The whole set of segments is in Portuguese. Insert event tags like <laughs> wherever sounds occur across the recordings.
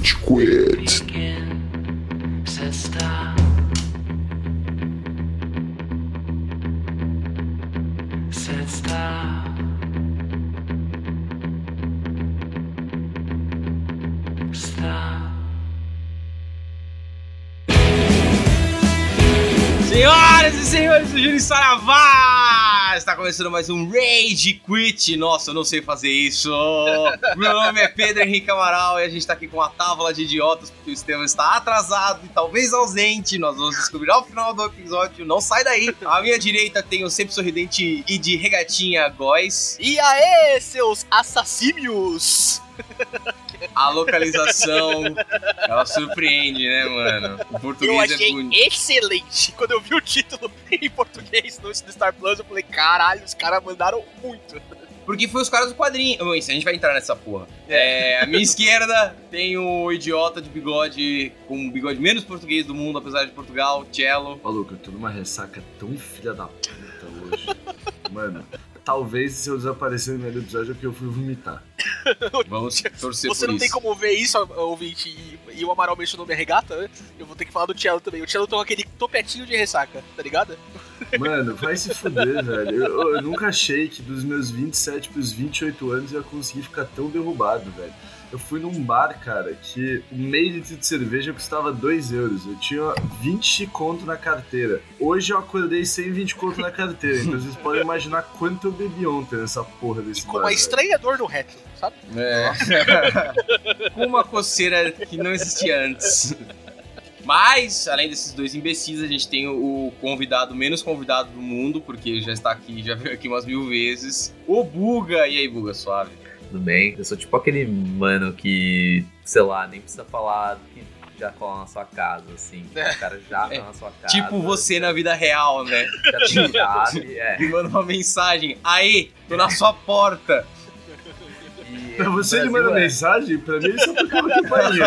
Rage Quit. Senhoras e senhores do Júlio Saravá! Começando mais um Rage Quit. Nossa, eu não sei fazer isso. <laughs> Meu nome é Pedro Henrique Amaral e a gente está aqui com a tábua de idiotas porque o Estevam está atrasado e talvez ausente. Nós vamos descobrir ao final do episódio. Não sai daí. À minha direita tem o sempre sorridente e de regatinha Góis. E aê, seus assassínios! <laughs> A localização, ela surpreende, né, mano? O Eu português é achei bonito. excelente. Quando eu vi o título em português no, Star Plus, eu falei, caralho, os caras mandaram muito. Porque foi os caras do quadrinho. Bom, isso, a gente vai entrar nessa porra. É, à minha esquerda tem o idiota de bigode, com o bigode menos português do mundo, apesar de Portugal, Cello. Maluco, eu tô numa ressaca tão filha da puta hoje. Mano, talvez se eu desaparecer no meio do episódio é porque eu fui vomitar. <laughs> Vamos torcer Você por não isso. tem como ver isso, ouvinte, e, e o Amaral mencionou minha regata antes. Eu vou ter que falar do Cello também. O Cello tem aquele topetinho de ressaca, tá ligado? Mano, vai se fuder, <laughs> velho. Eu, eu nunca achei que dos meus 27 pros 28 anos eu ia conseguir ficar tão derrubado, velho. Eu fui num bar, cara, que um meio litro de cerveja custava 2 euros. Eu tinha 20 conto na carteira. Hoje eu acordei sem 20 conto na carteira. Então vocês <laughs> podem imaginar quanto eu bebi ontem nessa porra desse Com bar. uma velho. estranha dor no reto, sabe? É. <laughs> com uma coceira que não antes. Mas, além desses dois imbecis, a gente tem o convidado menos convidado do mundo, porque já está aqui, já veio aqui umas mil vezes. O Buga. E aí, Buga, suave? Tudo bem? Eu sou tipo aquele mano que, sei lá, nem precisa falar que já cola na sua casa, assim. O cara já tá É, na sua casa. Tipo você na vida real, né? Já tem chave, é. <laughs> Me manda uma mensagem. Aí, tô na sua porta. Pra você ele manda é. mensagem, pra mim ele só tocou uma campainha.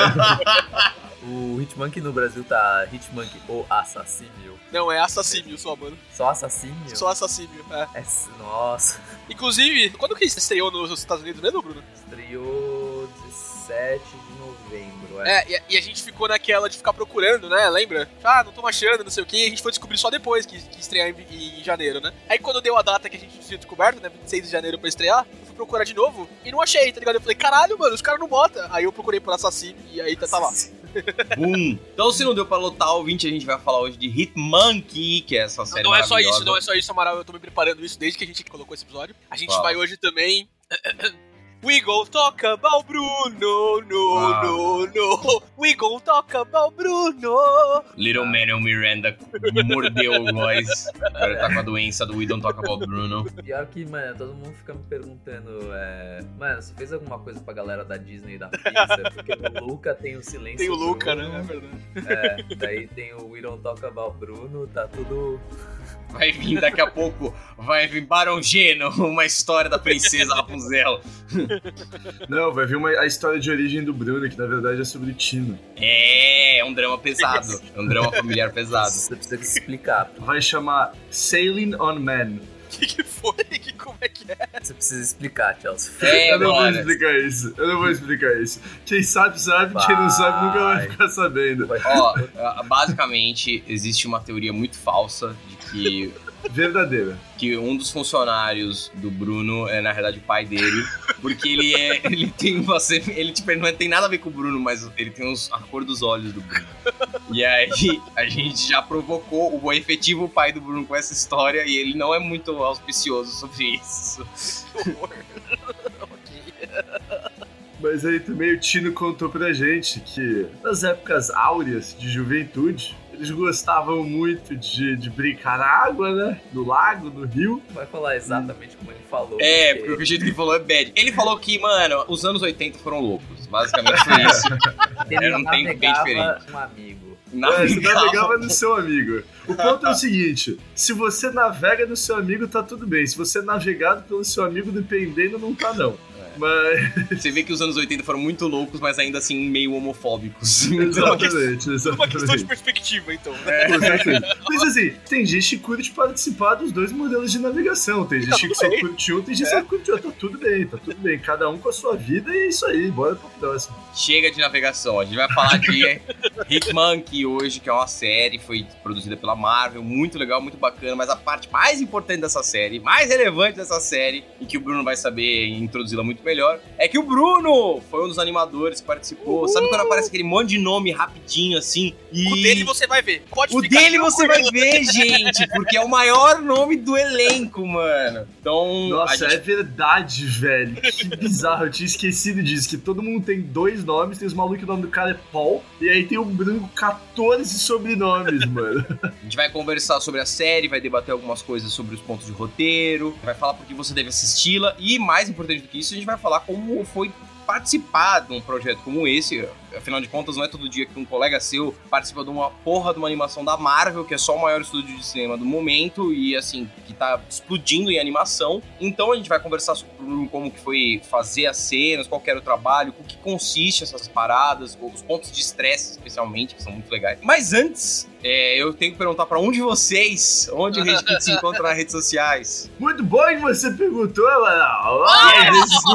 <laughs> O Hitmonkey no Brasil tá Hitmonkey ou Assassínio. Não, é assassínio só, mano. Só Assassínio? Só assassínio, é. É, nossa, Inclusive, quando que estreou nos Estados Unidos mesmo, Bruno? estreou 17 novembro, é. É, e a, e a gente ficou naquela de ficar procurando, né? Lembra? Ah, não tô achando, não sei o que. E a gente foi descobrir só depois que, que estrear em, em janeiro, né? Aí quando deu a data que a gente tinha descoberto, né? 26 de janeiro pra estrear, eu fui procurar de novo e não achei, tá ligado? Eu falei, caralho, mano, os caras não botam. Aí eu procurei por assassino e aí tá, tá lá. <laughs> Bum. Então, se não deu pra lotar o 20, a gente vai falar hoje de Hitmonkey, que é essa Não, série não é só isso, não é só isso, Amaral. Eu tô me preparando isso desde que a gente colocou esse episódio. A gente Fala. vai hoje também. <clears throat> <clears throat> We gon' talk about Bruno, no, Ah. no, no. We gon' talk about Bruno. Little Manuel Miranda mordeu o voz. Agora tá com a doença do We Don't Talk About Bruno. Pior que, mano, todo mundo fica me perguntando, é... Mano, você fez alguma coisa pra galera da Disney e da Pixar? Porque o Luca tem o silêncio Tem o Luca, Bruno, né? É verdade. É, daí tem o We Don't Talk About Bruno, tá tudo... Vai vir daqui a pouco, vai vir Barão Geno, uma história da princesa Rapunzel. Não, vai vir uma, a história de origem do Bruno, que na verdade é sobre Tino. É, é um drama pesado. É um drama familiar pesado. Você precisa se explicar. Vai chamar Sailing on Man. O que, que foi? Que, como é que é? Você precisa explicar, Chelsea. É, eu não vou explicar isso. Eu não vou explicar isso. Quem sabe, sabe. Quem não sabe, nunca vai Vai. ficar sabendo. Ó, <laughs> basicamente, existe uma teoria muito falsa de que, Verdadeira. que um dos funcionários do Bruno é, na verdade, o pai dele. Porque ele é. <laughs> Ele tem uma. sem- Ele, tipo, ele não tem nada a ver com o Bruno, mas ele tem os, a cor dos olhos do Bruno. E aí, a gente já provocou o efetivo pai do Bruno com essa história e ele não é muito auspicioso sobre isso. Que horror. <laughs> ok. Mas aí também o Tino contou pra gente que nas épocas áureas de juventude, eles gostavam muito de, de brincar na água, né? No lago, no rio. Vai falar exatamente como ele falou. É, porque o jeito que ele falou é bad. Ele falou que, mano, os anos 80 foram loucos. Basicamente foi <laughs> isso. ele não tem bem navegava diferente. um amigo. É, você Navegava. navegava no seu amigo. O ponto é o seguinte: se você navega no seu amigo, tá tudo bem. Se você é navegado pelo seu amigo, dependendo, não tá não. Mas. Você vê que os anos 80 foram muito loucos, mas ainda assim meio homofóbicos. <laughs> Então, Exatamente, Uma questão de exatamente. perspectiva, então. Com certeza. Mas assim, tem gente que curte participar dos dois modelos de navegação. Tem gente Tá que só bem. curte um, tem gente que só curte outro. Tá tudo bem, tá tudo bem. Cada um com a sua vida e é isso aí. Bora pro próximo. Chega de navegação, a gente vai falar de Hitmonkey hoje, que é uma série, foi produzida pela Marvel, muito legal, muito bacana, mas a parte mais importante dessa série, mais relevante dessa série, e que o Bruno vai saber introduzi-la muito melhor, é que o Bruno foi um dos animadores que participou. Sabe quando aparece aquele monte de nome rapidinho assim? E... O dele você vai ver. Pode O ficar dele você vai ver, gente, porque é o maior nome do elenco, mano. Então, Nossa, a é gente... verdade, velho. Que bizarro. Eu tinha esquecido disso. Que todo mundo tem dois nomes. Tem os malucos que o nome do cara é Paul. E aí tem o Bruno com 14 sobrenomes, mano. <laughs> A gente vai conversar sobre a série, vai debater algumas coisas sobre os pontos de roteiro, vai falar por que você deve assisti-la e, mais importante do que isso, a gente vai falar como foi participar de um projeto como esse. Afinal de contas, não é todo dia que um colega seu participa de uma porra de uma animação da Marvel, que é só o maior estúdio de cinema do momento e, assim, que tá explodindo em animação. Então a gente vai conversar sobre como que foi fazer as cenas, qual que era o trabalho, o que consiste essas paradas, os pontos de estresse, especialmente, que são muito legais. Mas antes, é, eu tenho que perguntar pra um de vocês, onde o Rede Kit se encontra nas redes sociais. Muito bom que você perguntou, mano.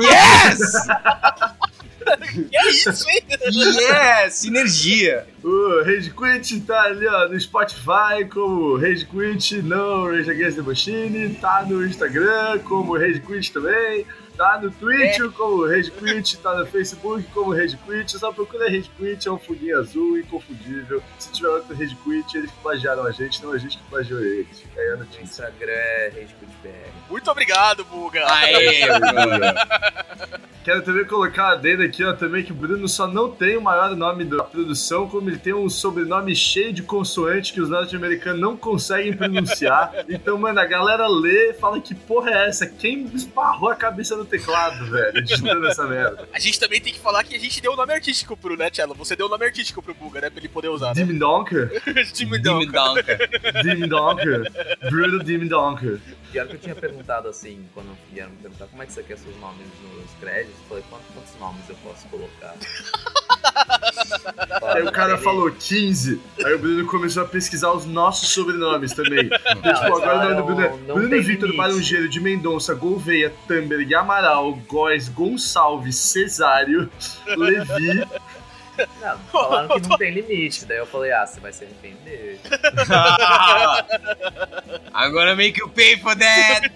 Yes! <laughs> Que é isso, hein? Yes! Sinergia! O Rage Quit tá ali ó, no Spotify como Rage Quit, não Rage Against the Machine, tá no Instagram como Rage Quit também, tá no Twitch como Rage Quit, tá no Facebook como Rage Quit, só procura Rage Quit, é um fundinho azul, inconfundível. Se tiver outro Rage Quit, eles que plagiaram a gente, não a gente que plagiou eles. Fica aí a No notícia. Instagram é RedCutBR. Muito obrigado, Buga. Aê, Bruno! <laughs> Quero também colocar a dentro aqui, ó, também que o Bruno só não tem o maior nome da produção, como ele tem um sobrenome cheio de consoante que os norte-americanos não conseguem pronunciar. <laughs> Então, mano, a galera lê e fala que porra é essa? Quem esparrou a cabeça no teclado, velho, digitando essa merda? A gente também tem que falar que a gente deu o nome artístico pro, né, Tchelo? Você deu o nome artístico pro Buga, né? Pra ele poder usar, né? Dim <laughs> Donker? Dim. Donka. Dim Donker. Bruno Dim Donker. Pior que eu tinha perguntado assim, quando vieram me perguntar como é que você quer seus nomes nos créditos, eu falei, quantos, quantos nomes eu posso colocar? <laughs> Aí o cara falou 15. Aí o Bruno começou a pesquisar os nossos sobrenomes também. <laughs> Então, tipo, agora o Bruno é Bruno Vitor limite. Barungeiro de Mendonça, Gouveia, Tamberg, Amaral, Góes, Gonçalves, Cesário, <laughs> Levi. Não, <laughs> falaram que não tem limite. Daí eu falei, ah, você vai se arrepender. <laughs> Gonna make you pay for that!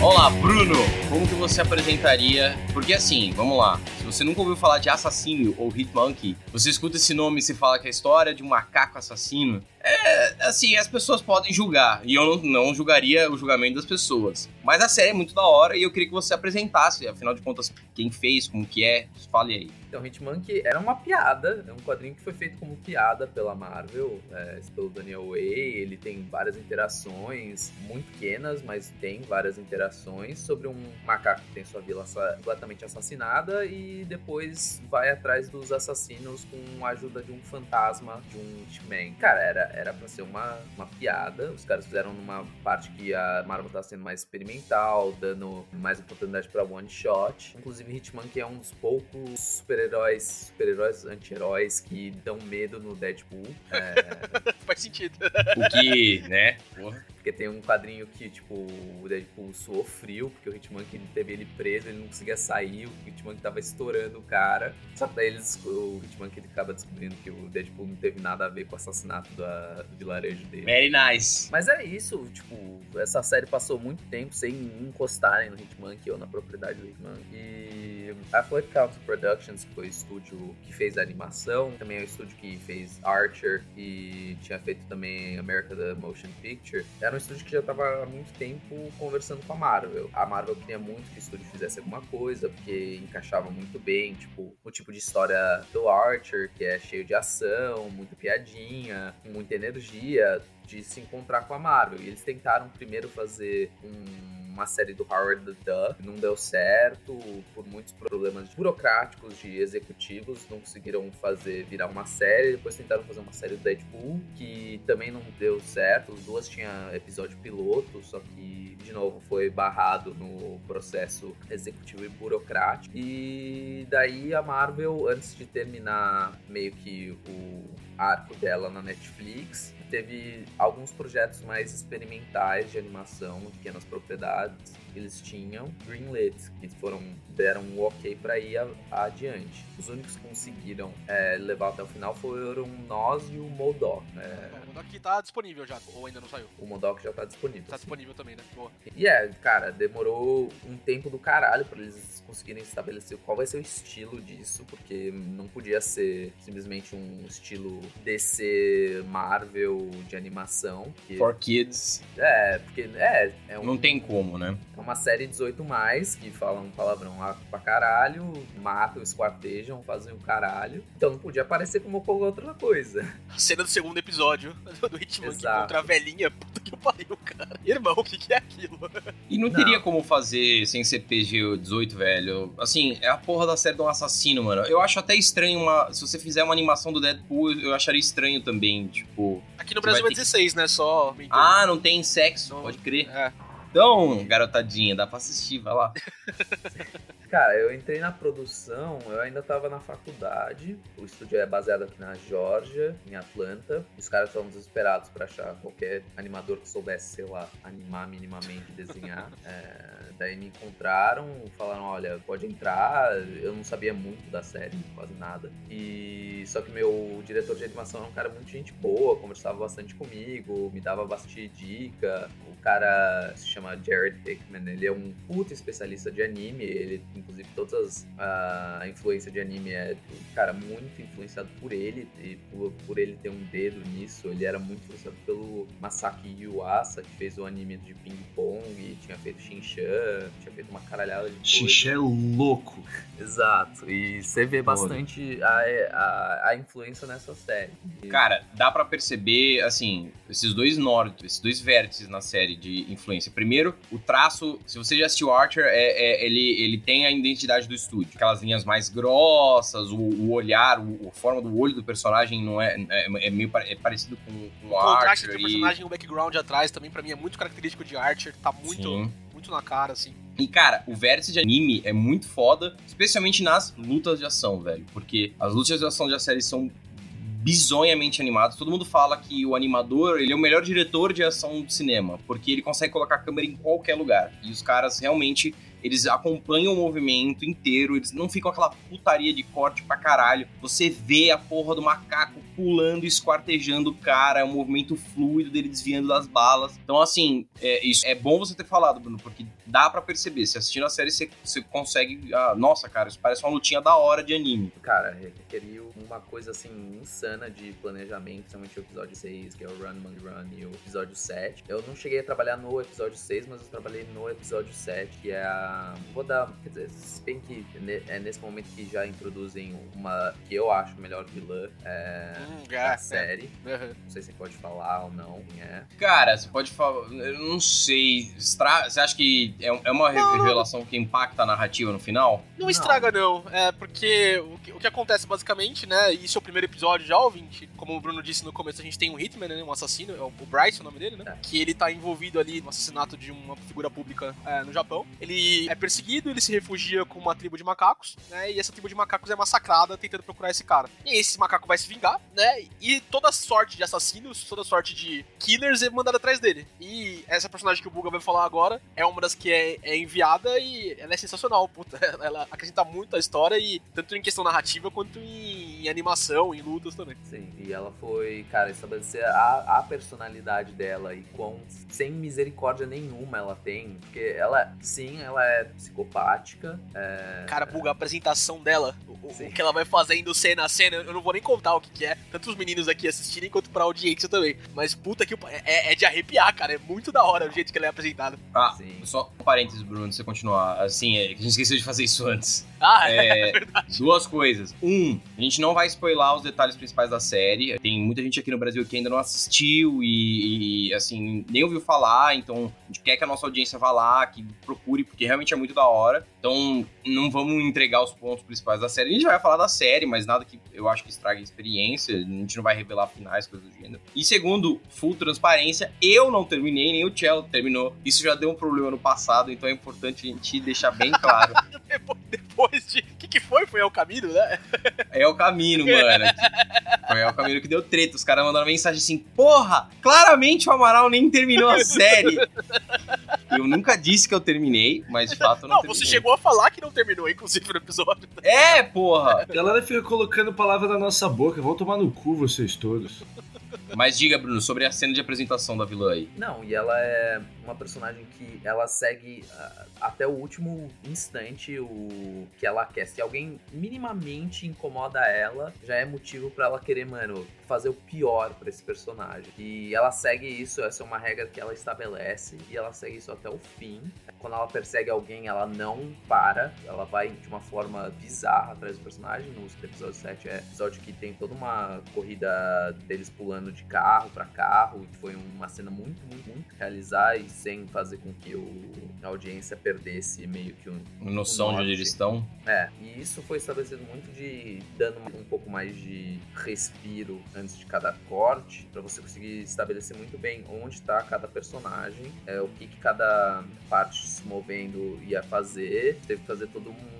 Olá, Bruno! Que você apresentaria? Porque assim, vamos lá. Se você nunca ouviu falar de assassino ou Hitmonkey, você escuta esse nome e se fala que é a história de um macaco assassino. É, assim, as pessoas podem julgar. E eu não, julgaria o julgamento das pessoas. Mas a série é muito da hora e eu queria que você apresentasse, afinal de contas, quem fez, como que é. Fale aí. Então, Hitmonkey era uma piada, é um quadrinho que foi feito como piada pela Marvel, é, pelo Daniel Way. Ele tem várias interações, muito pequenas, mas tem várias interações sobre um macaco que tem sua vila completamente assassinada e depois vai atrás dos assassinos com a ajuda de um fantasma, de um Hitman. Cara, era, era pra ser uma, uma piada. Os caras fizeram numa parte que a Marvel tá sendo mais experimental, dando mais oportunidade pra one shot. Inclusive, Hitmonkey é um dos poucos super-heróis, super-heróis anti-heróis que dão medo no Deadpool. <laughs> É, Faz sentido. O que, né? Porra. Porque tem um quadrinho que, tipo, o Deadpool suou frio, porque o Hitmonkey teve ele preso, ele não conseguia sair, o Hitmonkey tava estourando o cara. Só que daí eles, o Hitmonkey acaba descobrindo que o Deadpool não teve nada a ver com o assassinato da, do vilarejo dele. Very nice. Mas é isso, tipo, essa série passou muito tempo sem encostarem no Hitmonkey ou na propriedade do Hitmonkey. E a Flood County Productions, que foi o estúdio que fez a animação, também é o estúdio que fez Archer e tinha feito também America the Motion Picture, era um estúdio que já estava há muito tempo conversando com a Marvel. A Marvel queria muito que o estúdio fizesse alguma coisa, porque encaixava muito bem, tipo, o tipo de história do Archer, que é cheio de ação, muita piadinha, muita energia, de se encontrar com a Marvel. E eles tentaram primeiro fazer um uma série do Howard the Duck, não deu certo por muitos problemas burocráticos de executivos, não conseguiram fazer virar uma série. Depois tentaram fazer uma série do Deadpool, que também não deu certo. As duas tinham episódio piloto, só que, de novo, foi barrado no processo executivo e burocrático. E daí a Marvel, antes de terminar meio que o arco dela na Netflix, teve alguns projetos mais experimentais de animação, pequenas propriedades eles tinham, greenlit, que foram deram um ok para ir a, adiante. Os únicos que conseguiram é, levar até o final foram nós e o Modok. Né? O Modok tá disponível já, ou ainda não saiu? O Modok já tá disponível. Tá sim. disponível também, né? Boa. E é, cara, demorou um tempo do caralho pra eles conseguirem estabelecer qual vai ser o estilo disso, porque não podia ser simplesmente um estilo DC Marvel de animação. Que, For Kids. é, porque é, é, um- Não tem como, né? é uma série 18 mais que falam um palavrão lá pra caralho, matam, esquartejam, fazem o caralho. Então não podia aparecer como qualquer outra coisa. A cena do segundo episódio do Hitman que Exato. contra a velhinha. Puta que pariu, cara. Irmão, o que, que é aquilo? E não, Não. teria como fazer sem ser PG-18, velho. Assim, é a porra da série de um assassino, mano. Eu acho até estranho uma. Se você fizer uma animação do Deadpool, eu acharia estranho também. Tipo. Aqui no Brasil vai é ter 16, né? Só. Ah, não tem sexo, Não. pode crer. É. Então, garotadinha, dá pra assistir, vai lá. <laughs> Cara, eu entrei na produção, eu ainda tava na faculdade. O estúdio é baseado aqui na Georgia, em Atlanta. Os caras estavam desesperados pra achar qualquer animador que soubesse, sei lá, animar minimamente, desenhar. <laughs> É, daí me encontraram, falaram: olha, pode entrar. Eu não sabia muito da série, quase nada. E só que meu diretor de animação era um cara muito gente boa, conversava bastante comigo, me dava bastante dica. O cara se chama Jared Hickman, ele é um puta especialista de anime, ele, inclusive, todas as a influência de anime é, cara, muito influenciado por ele, e por, por ele ter um dedo nisso, ele era muito influenciado pelo Masaki Yuasa, que fez o anime de Ping Pong, e tinha feito Shin-Chan, tinha feito uma caralhada de coisa. Xixé louco. Exato, e você vê bastante a, a, a influência nessa série. E- Cara, dá pra perceber, assim, esses dois nortes, esses dois vértices na série de influência. Primeiro, o traço, se você já assistiu Archer, é, é- ele, ele tem a identidade do estúdio. Aquelas linhas mais grossas, o, o olhar, o, a forma do olho do personagem não é, é, é meio é parecido com, com O contraste Archer. entre o personagem e o background atrás também, pra mim, é muito característico de Archer. Tá muito, Sim. muito na cara, assim. E, cara, o vértice de anime é muito foda, especialmente nas lutas de ação, velho. Porque as lutas de ação da série são bizonhamente animadas. Todo mundo fala que o animador, ele é o melhor diretor de ação do cinema, porque ele consegue colocar a câmera em qualquer lugar. E os caras realmente, eles acompanham o movimento inteiro, eles não ficam aquela putaria de corte pra caralho. Você vê a porra do macaco pulando esquartejando o cara, é um movimento fluido dele desviando das balas. Então, assim, é, isso é bom você ter falado, Bruno, porque dá pra perceber. Se assistindo a série, você, você consegue. ah, nossa, cara, isso parece uma lutinha da hora de anime. Cara, requeriu uma coisa assim insana de planejamento, principalmente o episódio 6, que é o Run Mug Run, e o episódio 7. Eu não cheguei a trabalhar no episódio 6, mas eu trabalhei no episódio 7, que é a. Vou dar. Quer dizer, se bem que é nesse momento que já introduzem uma que eu acho melhor vilã é, <laughs> da é, série. Uhum. Não sei se pode falar ou não. É. Cara, você pode falar. Eu não sei. Estra... Você acha que é, é uma Não, não. revelação que impacta a narrativa no final? Não estraga, não. É porque o que, o que acontece basicamente, né? Isso é o primeiro episódio já, ouvinte. Como o Bruno disse no começo, a gente tem um Hitman, né? Um assassino, é o o Bryce, o nome dele, né? É. Que ele tá envolvido ali no assassinato de uma figura pública é, no Japão. Ele é perseguido, ele se refugia com uma tribo de macacos, né? E essa tribo de macacos é massacrada tentando procurar esse cara. E esse macaco vai se vingar, né? E toda sorte de assassinos, toda sorte de killers é mandada atrás dele. E essa personagem que o Buga vai falar agora é uma das que é, é enviada e ela é sensacional, puta. <laughs> Ela acrescenta muito à história e tanto em questão narrativa quanto em, em animação, em lutas também. Sim, e ela foi, cara, estabelecer a, a personalidade dela e quão sem misericórdia nenhuma ela tem. Porque ela, sim, ela é psicopática. É... Cara, Buga, a apresentação dela, o, o que ela vai fazendo cena a cena, eu não vou nem contar o que, que é, tanto os meninos aqui assistirem quanto pra audiência também. Mas puta que é, é de arrepiar, cara. É muito da hora o jeito que ela é apresentada. Ah, Sim. só um parênteses, Bruno, você continuar. Assim, é a gente esqueceu de fazer isso antes. <laughs> Ah, É, duas coisas. Um, a gente não vai spoiler os detalhes principais da série. Tem muita gente aqui no Brasil que ainda não assistiu e, e, assim, nem ouviu falar. Então, a gente quer que a nossa audiência vá lá, que procure, porque realmente é muito da hora. Então, não vamos entregar os pontos principais da série. A gente vai falar da série, mas nada que eu acho que estrague a experiência. A gente não vai revelar finais, coisas do gênero. E segundo, full transparência. Eu não terminei, nem o Cello terminou. Isso já deu um problema no passado, então é importante a gente deixar bem claro. <laughs> depois, de. O que, que foi? Foi ao caminho, né? É o caminho, mano. Foi o caminho que deu treta. Os caras mandaram mensagem assim: Porra, claramente o Amaral nem terminou a série. Eu nunca disse que eu terminei, mas de fato eu não, Não, terminei. você chegou a falar que não terminou, inclusive, no episódio. É, porra! A galera fica colocando palavra na nossa boca. Vão tomar no cu vocês todos. Mas diga, Bruno, sobre a cena de apresentação da vilã aí. Não, e ela é uma personagem que ela segue ah, até o último instante o que ela quer. Se alguém minimamente incomoda ela, já é motivo pra ela querer, mano, fazer o pior pra esse personagem. E ela segue isso, essa é uma regra que ela estabelece e ela segue isso até o fim. Quando ela persegue alguém, ela não para, ela vai de uma forma bizarra atrás do personagem. No episódio 7 é episódio que tem toda uma corrida deles pulando de carro pra carro, que foi uma cena muito, muito, muito realizar e sem fazer com que o, a audiência perdesse meio que um, Noção de onde eles estão. é, e isso foi estabelecido muito de dando um pouco mais de respiro antes de cada corte, pra você conseguir estabelecer muito bem onde está cada personagem, é, o que, que cada parte se movendo ia fazer. Teve que fazer todo um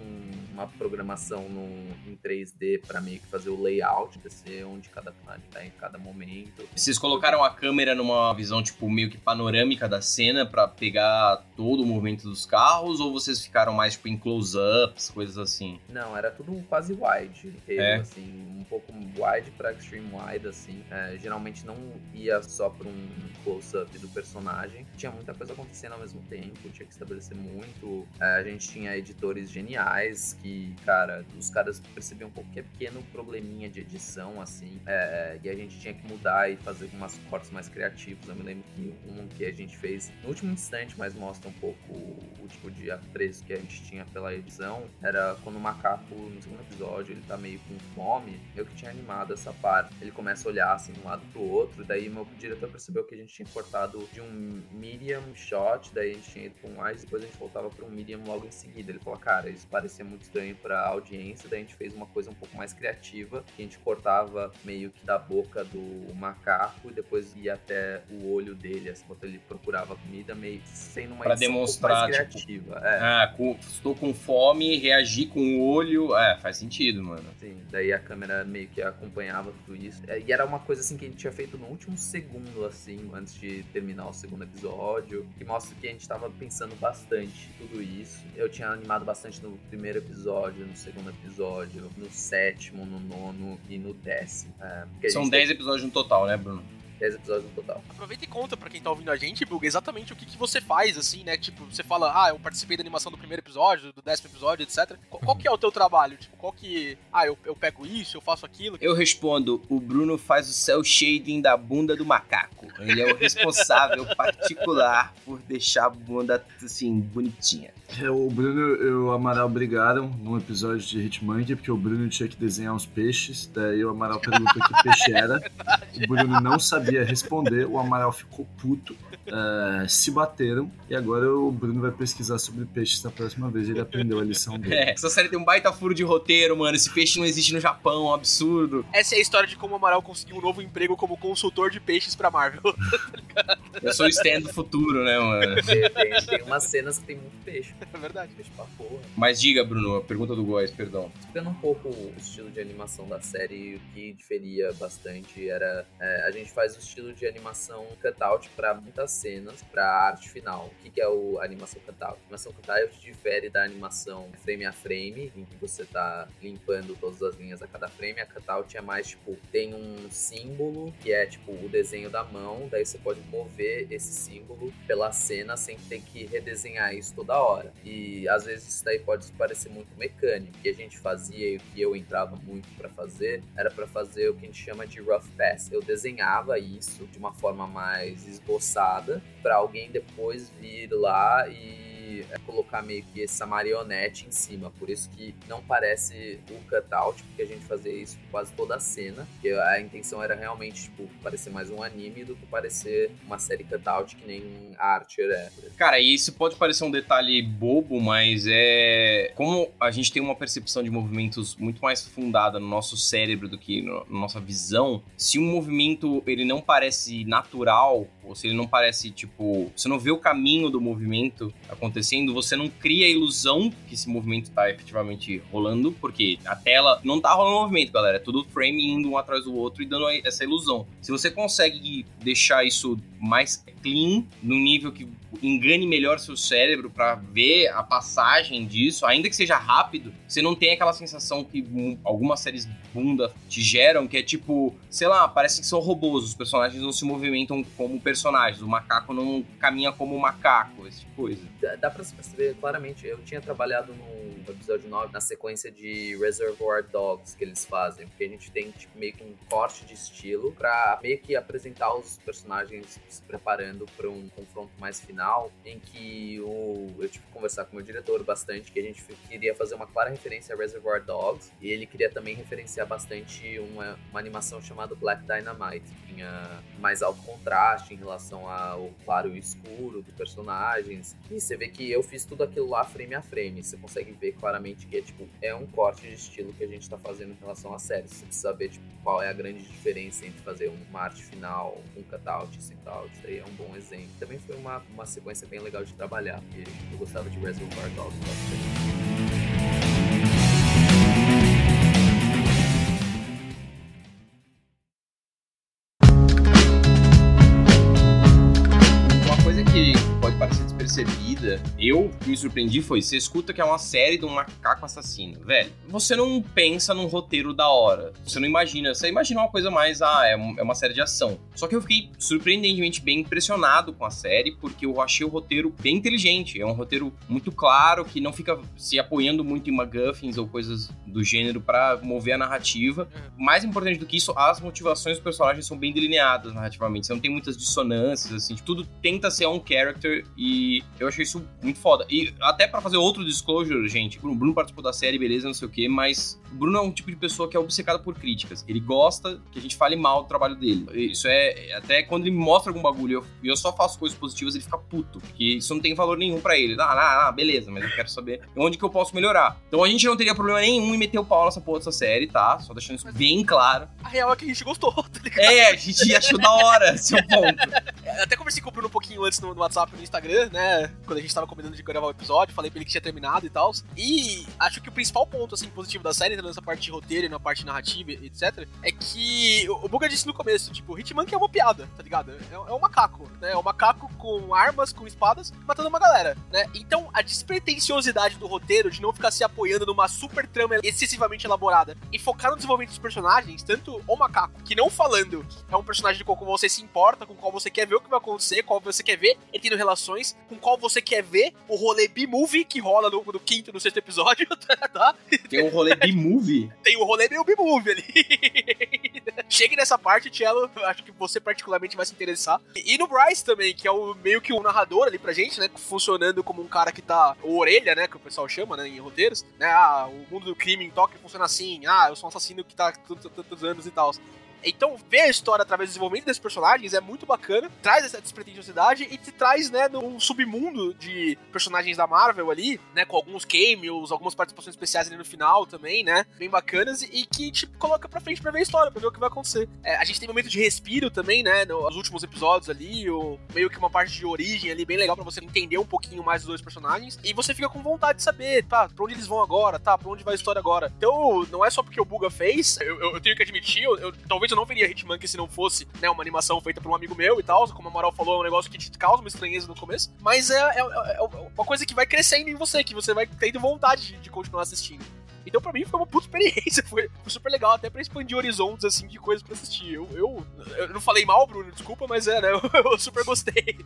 uma programação no, em 3D pra meio que fazer o layout, descer onde cada personagem tá em cada momento. Vocês colocaram a câmera numa visão, tipo, meio que panorâmica da cena pra pegar todo o movimento dos carros? Ou vocês ficaram mais, tipo, em close-ups, coisas assim? Não, era tudo quase wide, inteiro, É. assim, um pouco wide pra extreme wide, assim. É, geralmente não ia só pra um close-up do personagem. Tinha muita coisa acontecendo ao mesmo tempo, tinha que estabelecer muito. É, a gente tinha editores geniais que, cara, os caras percebiam qualquer pequeno probleminha de edição, assim, é, e a gente tinha que mudar e fazer algumas cortes mais criativos. Eu me lembro que um que a gente fez no último instante, mas mostra um pouco o tipo de apreço que a gente tinha pela edição, era quando o macaco, no segundo episódio, ele tá meio com fome, eu que tinha animado essa parte. Ele começa a olhar assim de um lado pro outro, daí meu diretor percebeu que a gente tinha cortado de um medium shot, daí a gente tinha ido pra mais, depois a gente voltava pra um medium logo em seguida. Ele falou, cara, isso parecia muito estranho pra audiência, daí a gente fez uma coisa um pouco mais criativa, que a gente cortava meio que da boca do macaco e depois ia até o olho dele, assim, enquanto ele procurava comida, meio sendo uma Pra demonstrar, um mais tipo, criativa. É. Ah, com- estou com fome, reagir com o olho. É, faz sentido, mano. Sim, daí a câmera meio que acompanhava tudo isso. É, E era uma coisa assim que a gente tinha feito no último segundo, assim, antes de terminar o segundo episódio. Que mostra que a gente tava pensando bastante tudo isso. Eu tinha animado bastante no primeiro episódio, no segundo episódio, no sétimo, no nono e no décimo. É, São gente 10 episódios no total, né, Bruno? Tem 10 episódios no total. Aproveita e conta pra quem tá ouvindo a gente, Bug, exatamente o que, que você faz, assim, né? Tipo, você fala, ah, eu participei da animação do primeiro episódio, do décimo episódio, etc. Qual, qual que é o teu trabalho? Tipo, qual que. Ah, eu, eu pego isso, eu faço aquilo. Eu respondo: o Bruno faz o cel shading da bunda do macaco. Ele é o responsável <laughs> particular por deixar a bunda, assim, bonitinha. É, O Bruno e o Amaral brigaram num episódio de Hitmonkey, porque o Bruno tinha que desenhar uns peixes. Daí o Amaral perguntou que peixe era. <laughs> O Bruno não sabia responder, o Amaral ficou puto. é, se bateram e agora o Bruno vai pesquisar sobre peixes da próxima vez. Ele aprendeu a lição dele. É, essa série tem um baita furo de roteiro, mano. Esse peixe não existe no Japão, é um absurdo. Essa é a história de como o Amaral conseguiu um novo emprego como consultor de peixes pra Marvel. <laughs> Eu sou o stand do futuro, né, mano? Tem, tem- tem umas cenas que tem muito peixe. É verdade. Peixe pra porra. Mas diga, Bruno, a pergunta do Góis, perdão. Explicando um pouco o estilo de animação da série, o que diferia bastante era é, a gente faz o estilo de animação cutout para muitas cenas, para arte final. O que, que é o, animação cutout? Animação cutout difere da animação frame a frame, em que você tá limpando todas as linhas a cada frame. A cutout é mais tipo, tem um símbolo que é tipo o desenho da mão, daí você pode mover esse símbolo pela cena sem ter que redesenhar isso toda hora. E às vezes isso daí pode parecer muito mecânico. O que a gente fazia e o que eu entrava muito pra fazer era pra fazer o que a gente chama de rough pass. Eu desenhava isso de uma forma mais esboçada pra alguém depois vir lá e é, colocar meio que essa marionete em cima. Por isso que não parece o cutout, porque a gente fazia isso quase toda a cena. Porque a intenção era realmente, tipo, parecer mais um anime do que parecer uma série cutout que nem Archer é. Cara, e isso pode parecer um detalhe bobo, mas é. Como a gente tem uma percepção de movimentos muito mais fundada no nosso cérebro do que no- na nossa visão, se um movimento ele não parece natural, ou se ele não parece, tipo. Você não vê o caminho do movimento acontecendo, você não cria a ilusão que esse movimento tá efetivamente rolando, porque a tela não tá rolando movimento, galera. É tudo frame indo um atrás do outro e dando essa ilusão. Se você consegue deixar isso mais clean, num nível que engane melhor seu cérebro pra ver a passagem disso, ainda que seja rápido, você não tem aquela sensação que algumas séries bunda te geram, que é tipo, sei lá, parece que são robôs, os personagens não se movimentam como personagens, o macaco não caminha como macaco, esse tipo de coisa. Dá, dá pra se perceber claramente. Eu tinha trabalhado no episódio 9 na sequência de Reservoir Dogs que eles fazem, porque a gente tem tipo, meio que um corte de estilo pra meio que apresentar os personagens se preparando pra um confronto mais final, em que o, eu tive que conversar com o meu diretor bastante, que a gente queria fazer uma clara referência a Reservoir Dogs, e ele queria também referenciar bastante uma, uma animação chamada Black Dynamite, que tinha mais alto contraste em relação ao claro e escuro dos personagens. E você vê que eu fiz tudo aquilo lá frame a frame. Você consegue ver claramente que é tipo é um corte de estilo que a gente tá fazendo em relação à série. Você precisa saber tipo, qual é a grande diferença entre fazer uma arte final, um cutout, sem cutout. Isso aí é um bom exemplo. Também foi uma, uma sequência bem legal de trabalhar, porque eu gostava de Reservoir Dogs bastante. Eu me surpreendi foi, você escuta que é uma série de um macaco assassino. Velho, você não pensa num roteiro da hora. Você não imagina, você imagina uma coisa mais, ah, é, é uma série de ação. Só que eu fiquei surpreendentemente bem impressionado com a série, porque eu achei o roteiro bem inteligente. É um roteiro muito claro, que não fica se apoiando muito em MacGuffins ou coisas do gênero pra mover a narrativa. Mais importante do que isso, as motivações dos personagens são bem delineadas narrativamente. Você não tem muitas dissonâncias, assim. Tudo tenta ser um character e eu achei isso muito foda. E até pra fazer outro disclosure, gente, o Bruno participou da série, beleza, não sei o quê, mas o Bruno é um tipo de pessoa que é obcecado por críticas. Ele gosta que a gente fale mal do trabalho dele. Isso é. Até quando ele me mostra algum bagulho e eu, eu só faço coisas positivas, ele fica puto. Porque isso não tem valor nenhum pra ele. Ah, ah, ah, beleza, mas eu quero saber onde que eu posso melhorar. Então a gente não teria problema nenhum em meter o pau nessa porra dessa série, tá? Só deixando isso bem claro. A real é que a gente gostou, <laughs> tá ligado? É, a gente achou da hora seu ponto. Até conversei com o Bruno um pouquinho antes no, no WhatsApp e no Instagram, né? Quando a gente tava combinando de gravar o episódio, falei pra ele que tinha terminado e tal. E acho que o principal ponto, assim, positivo da série, nessa parte de roteiro e na parte narrativa, etc., é que o o Buga disse no começo, tipo, o Hitman que é uma piada, tá ligado? É, é um macaco, né? É um macaco com armas, com espadas, matando uma galera, né? Então, a despretensiosidade do roteiro de não ficar se apoiando numa super trama excessivamente elaborada e focar no desenvolvimento dos personagens, tanto o macaco, que não falando é um personagem com qual você se importa, com qual você quer ver o que vai acontecer, qual você quer ver ele tendo relações, com qual você quer ver o rolê B-movie que rola no, no quinto no sexto episódio, <laughs> tá? Tem um rolê B-movie. Tem o rolê meio B-movie ali. <laughs> Chegue nessa parte, eu acho que você particularmente vai se interessar. E no Bryce também, que é o meio que o narrador ali pra gente, né? Funcionando como um cara que tá. O orelha, né? Que o pessoal chama, né? Em roteiros. Né? Ah, o mundo do crime em Tóquio funciona assim. Ah, eu sou um assassino que tá tantos anos e tal. Então, ver a história através do desenvolvimento desses personagens é muito bacana, traz essa despretensiosidade e te traz, né, num submundo de personagens da Marvel ali, né, com alguns cameos, algumas participações especiais ali no final também, né, bem bacanas e que te coloca pra frente pra ver a história, pra ver o que vai acontecer. É, a gente tem um momento de respiro também, né, nos últimos episódios ali, o, meio que uma parte de origem ali bem legal pra você entender um pouquinho mais dos dois personagens e você fica com vontade de saber, tá, pra onde eles vão agora, tá, pra onde vai a história agora. Então, não é só porque o Buga fez, eu, eu- eu tenho que admitir, eu, eu- talvez eu não veria Hitmonkey se não fosse, né, uma animação feita por um amigo meu e tal, como a Moral falou, é um negócio que te causa uma estranheza no começo, mas é, é- é- é uma coisa que vai crescendo em você, que você vai tendo vontade de, de continuar assistindo. Então pra mim foi uma puta experiência, <laughs> foi, super legal, até pra expandir horizontes, assim, de coisas pra assistir. Eu, eu, eu não falei mal, Bruno, desculpa, mas é, né, eu, <laughs> eu super gostei.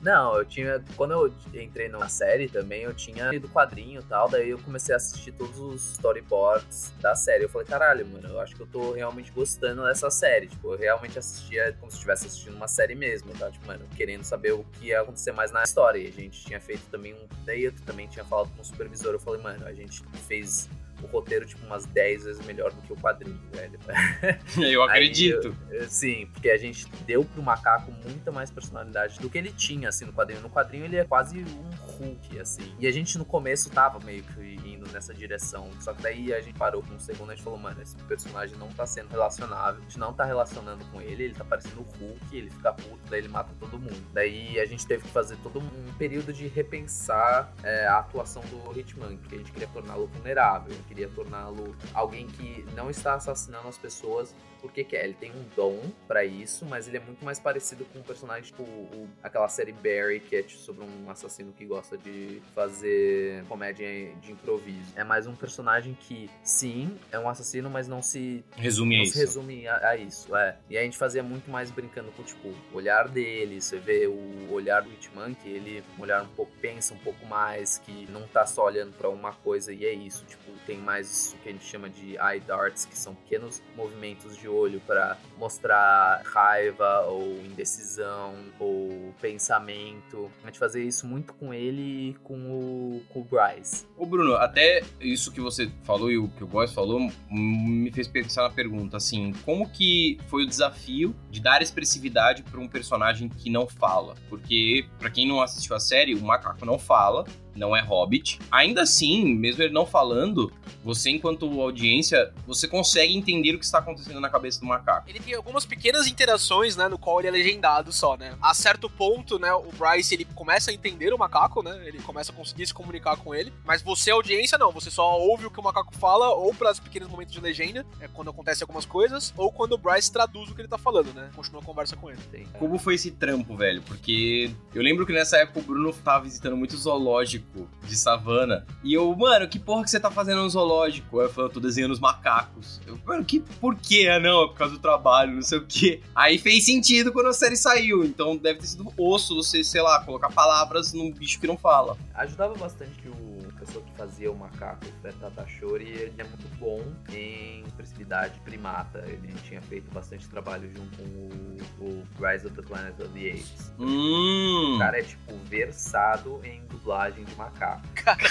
Não, eu tinha. Quando eu entrei numa série também, eu tinha lido quadrinho e tal, daí eu comecei a assistir todos os storyboards da série. Eu falei, caralho, mano, eu acho que eu tô realmente gostando dessa série. Tipo, eu realmente assistia como se estivesse assistindo uma série mesmo, tá? Tipo, mano, querendo saber o que ia acontecer mais na história. E a gente tinha feito também um. Daí eu também tinha falado com o supervisor, eu falei, mano, a gente fez o roteiro, tipo, umas 10 vezes melhor do que o quadrinho, velho. <laughs> Eu acredito. Aí, eu, sim, porque a gente deu pro macaco muita mais personalidade do que ele tinha, assim, no quadrinho. No quadrinho ele é quase um Hulk, assim. E a gente no começo tava meio que indo nessa direção. Só que daí a gente parou com um segundo e a gente falou, mano, esse personagem não tá sendo relacionável. A gente não tá relacionando com ele, ele tá parecendo o Hulk, ele fica puto, daí ele mata todo mundo. Daí a gente teve que fazer todo um período de repensar é, a atuação do Hitman, porque a gente queria torná-lo vulnerável, queria torná-lo alguém que não está assassinando as pessoas porque quer. Ele tem um dom para isso, mas ele é muito mais parecido com um personagem tipo o, aquela série Barry, que é tipo, sobre um assassino que gosta de fazer comédia de improviso. É mais um personagem que, sim, é um assassino, mas não se resume não a se isso. resume a, a, isso, é. E a gente fazia muito mais brincando com tipo o olhar dele, você vê o olhar do Hitman, que ele um olhar um pouco pensa um pouco mais, que não tá só olhando para uma coisa e é isso, tipo, tem mais isso que a gente chama de eye darts, que são pequenos movimentos de olho para mostrar raiva ou indecisão ou pensamento. A gente fazia isso muito com ele e com o, com o Bryce. Ô Bruno, até isso que você falou e o que o Boys falou me fez pensar na pergunta, assim, como que foi o desafio de dar expressividade para um personagem que não fala? Porque, para quem não assistiu a série, o macaco não fala, não é Hobbit. Ainda assim, mesmo ele não falando, você, enquanto audiência, você consegue entender o que está acontecendo na cabeça do macaco. Ele tem algumas pequenas interações, né, no qual ele é legendado só, né? A certo ponto, né, o Bryce, ele começa a entender o macaco, né? Ele começa a conseguir se comunicar com ele, mas você, audiência, não. Você só ouve o que o macaco fala, ou para os pequenos momentos de legenda, é quando acontece algumas coisas, ou quando o Bryce traduz o que ele tá falando, né? Continua a conversa com ele. Como foi esse trampo, velho? Porque eu lembro que nessa época o Bruno tava visitando muito zoológico de savana. E eu, mano, que porra que você tá fazendo no zoológico? Aí eu falei, eu tô desenhando os macacos. Eu, mano, que por quê? Ah, não, é por causa do trabalho, não sei o quê. Aí fez sentido quando a série saiu. Então deve ter sido osso você, sei lá, colocar palavras num bicho que não fala. Ajudava bastante que o pessoa que fazia o macaco, Fred Tatashori, ele é muito bom em expressividade primata. Ele tinha feito bastante trabalho junto com o, o Rise of the Planet of the Apes. Hum. O cara é, tipo, versado em dublagem de macaco.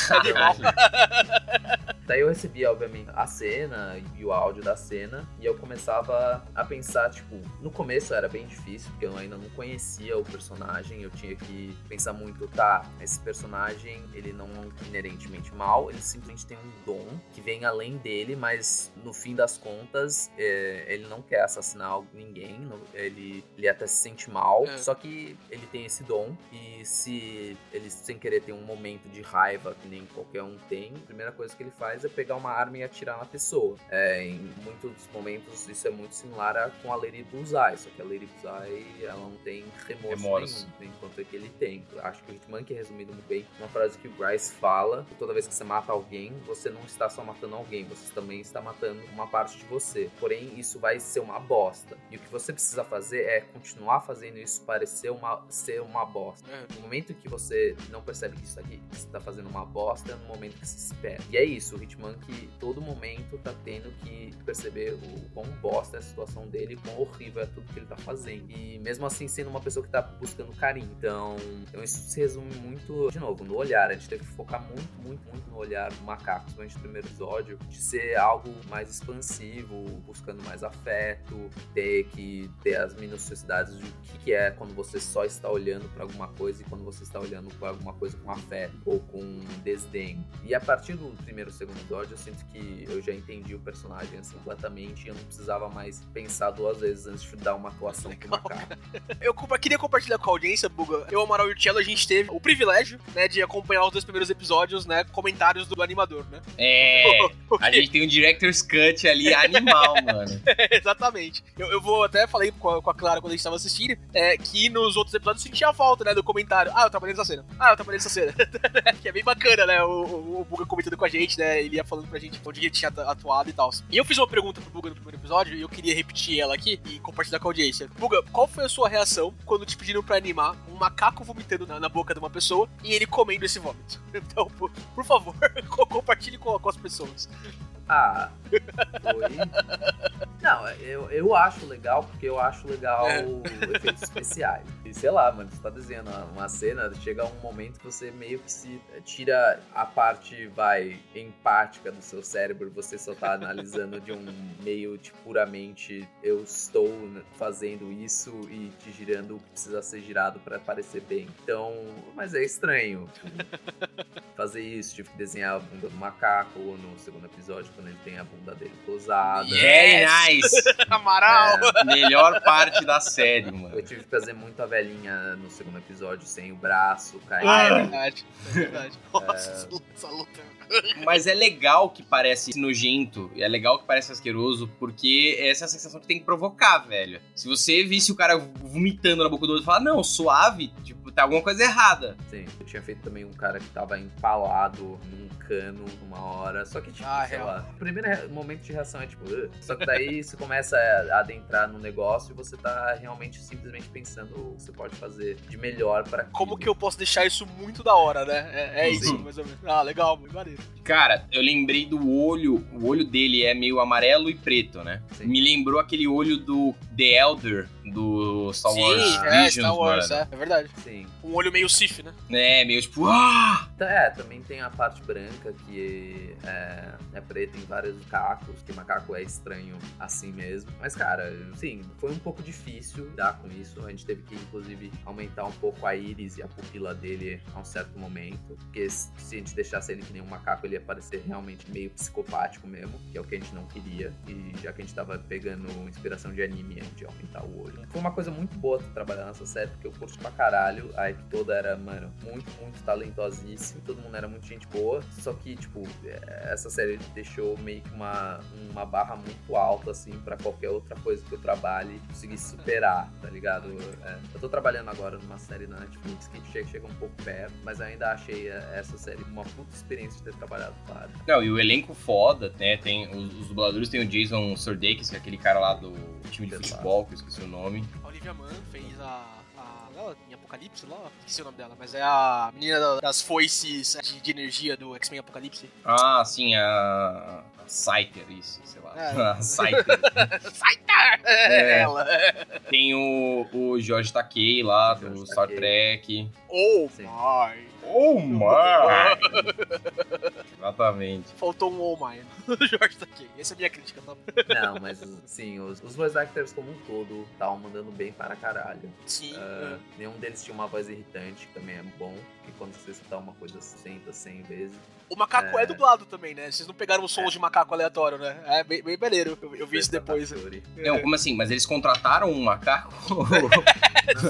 Animal. <laughs> Daí eu recebia, obviamente, a cena e o áudio da cena, e eu começava a pensar, tipo, no começo era bem difícil, porque eu ainda não conhecia o personagem, eu tinha que pensar muito, tá, esse personagem, ele não é inerentemente mal, ele simplesmente tem um dom que vem além dele, mas no fim das contas, é, ele não quer assassinar ninguém, não- ele, ele até se sente mal, É. só que ele tem esse dom, e se ele sem querer tem um momento de raiva que nem qualquer um tem, a primeira coisa que ele faz é pegar uma arma e atirar na pessoa. É, em muitos momentos isso é muito similar a, com a Lady Bullseye, só que a Lady Bullseye ela não tem remorso, Remorso. nenhum, enquanto que ele tem. Acho que o Hitman que é resumido muito bem uma frase que o Bryce fala, que toda vez que você mata alguém, você não está só matando alguém, você também está matando uma parte de você. Porém, isso vai ser uma bosta. E o que você precisa fazer é continuar fazendo isso parecer uma, ser uma bosta. É. No momento que você não percebe que isso aqui que você tá fazendo uma bosta, é no momento que você se perde. E é isso, o Hitman que todo momento tá tendo que perceber o quão bosta é a situação dele, o quão horrível é tudo que ele tá fazendo. E mesmo assim sendo uma pessoa que tá buscando carinho. Então, então isso se resume muito, de novo, no olhar. A gente teve que focar muito, muito, muito no olhar do macaco, principalmente no primeiro episódio, de ser algo mais expansivo, buscando mais afeto, ter que ter as minuciosidades de o que é quando você só está olhando para alguma coisa e quando você está olhando para alguma coisa com afeto ou com desdém. E a partir do primeiro segundo episódio, eu sinto que eu já entendi o personagem assim, completamente e eu não precisava mais pensar duas vezes antes de dar uma atuação Legal, macaco. Eu compa- queria compartilhar com a audiência, Buga. Eu, Amaral e o Cello, a gente teve o privilégio, né, de acompanhar os dois primeiros episódios, né, comentários do animador, né? É. <laughs> A gente tem um director's cut ali animal, <laughs> mano. Exatamente. Eu, eu vou até falei com a, com a Clara quando a gente tava assistindo, é, que nos outros episódios sentia falta, né, do comentário. Ah, eu trabalhei nessa cena. Ah, eu trabalhei nessa cena. <laughs> que é bem bacana, né, o, o, o Buga comentando com a gente, né, ele ia falando pra gente onde ele tinha atu- atuado e tal. E eu fiz uma pergunta pro Buga no primeiro episódio e eu queria repetir ela aqui e compartilhar com a audiência. Buga, qual foi a sua reação quando te pediram pra animar um macaco vomitando na, na boca de uma pessoa e ele comendo esse vômito? <laughs> Então, por, por favor, <laughs> co- compartilhe com, com as pessoas. Ah, foi. Não, eu, eu acho legal porque eu acho legal É. efeitos especiais. E sei lá, mano, você tá desenhando uma- cena, chega um momento que você meio que se tira a parte, vai, empática do seu cérebro, você só tá analisando de um <laughs> meio de puramente eu estou fazendo isso e te girando o que precisa ser girado pra parecer bem. Então, mas é estranho <laughs> fazer isso, tive que desenhar a bunda do macaco no segundo episódio, quando ele tem a bunda dele. Very Yes! nice! <laughs> Amaral! É, Melhor parte da série, eu mano. tive que fazer muito a velhinha no segundo episódio, sem o braço, caindo. Ah, é verdade. É verdade. Nossa, essa luta- essa luta. Mas é legal que parece nojento, e é legal que parece asqueroso, porque essa é a sensação que tem que provocar, velho. Se você visse o cara vomitando na boca do outro e falar, não, suave, tipo, tá alguma coisa errada. Sim, eu tinha feito também um cara que tava empalado num cano uma hora, só que, tipo, Ah, sei real. lá, o primeiro momento de reação é tipo, "Ugh". só que daí você começa a adentrar no negócio e você tá realmente simplesmente pensando você pode fazer de melhor pra Como que eu posso deixar isso muito da hora, né? É, é isso, mais ou menos. Ah, legal, muito maneiro. Cara, eu lembrei do olho, o olho dele é meio amarelo e preto, né? Sim. Me lembrou aquele olho do The Elder, do Star Wars Sim, é, Star Wars, é, é verdade. Sim. Um olho meio Sif, né? É, meio tipo, ah! Tá, É, também tem a parte branca que é, é preta em vários macacos, que macaco é estranho assim mesmo. Mas, cara, sim, foi um pouco difícil lidar com isso. A gente teve que, inclusive, aumentar um pouco a íris e a pupila dele a um certo momento. Porque se se a gente deixasse ele que nem um macaco, ele ia parecer realmente meio psicopático mesmo, que é o que a gente não queria. E já que a gente tava pegando inspiração de anime, a gente ia aumentar o olho. Foi uma coisa muito boa trabalhar nessa série, porque eu curto pra caralho. A equipe toda era, mano, muito, muito talentosíssima. Todo mundo era muito gente boa. Só que, tipo, é, essa série deixou meio que uma, uma barra muito alta, assim, pra qualquer outra coisa que eu trabalhe conseguir superar, tá ligado? É, eu tô trabalhando agora numa série na Netflix que chega, chega um pouco perto, mas ainda achei é, essa série uma puta experiência de ter trabalhado com ela. Não, e o elenco foda, né? Tem os, os dubladores tem o Jason Sudeikis, que é aquele cara lá do time de futebol, que eu esqueci o nome. A Olivia Mann fez a. a ela, em Apocalipse lá, esqueci o nome dela, mas é a menina da- das foices de, de energia do X-Men Apocalipse. Ah, sim, a, a Scyther, isso, sei lá. É. <laughs> A Scyther. <laughs> Saitar! É. Ela. tem o, o George Takei lá, do Star. Trek. Oh Sim. my! Oh, <laughs> my! Exatamente. Faltou um oh my no Jorge Takei. Essa é a minha crítica, tá? Não, mas sim, os, os voice actors como um todo estavam mandando bem para caralho. Sim. Ah, nenhum deles tinha uma voz irritante, que também é bom, porque quando você escutar uma coisa 60, 100 vezes. O macaco é. É. dublado também, né? Vocês não pegaram o som de macaco aleatório, né? É bem, bem maneiro. Eu, eu vi isso depois. Fury. Não, como assim? Mas eles contrataram um macaco?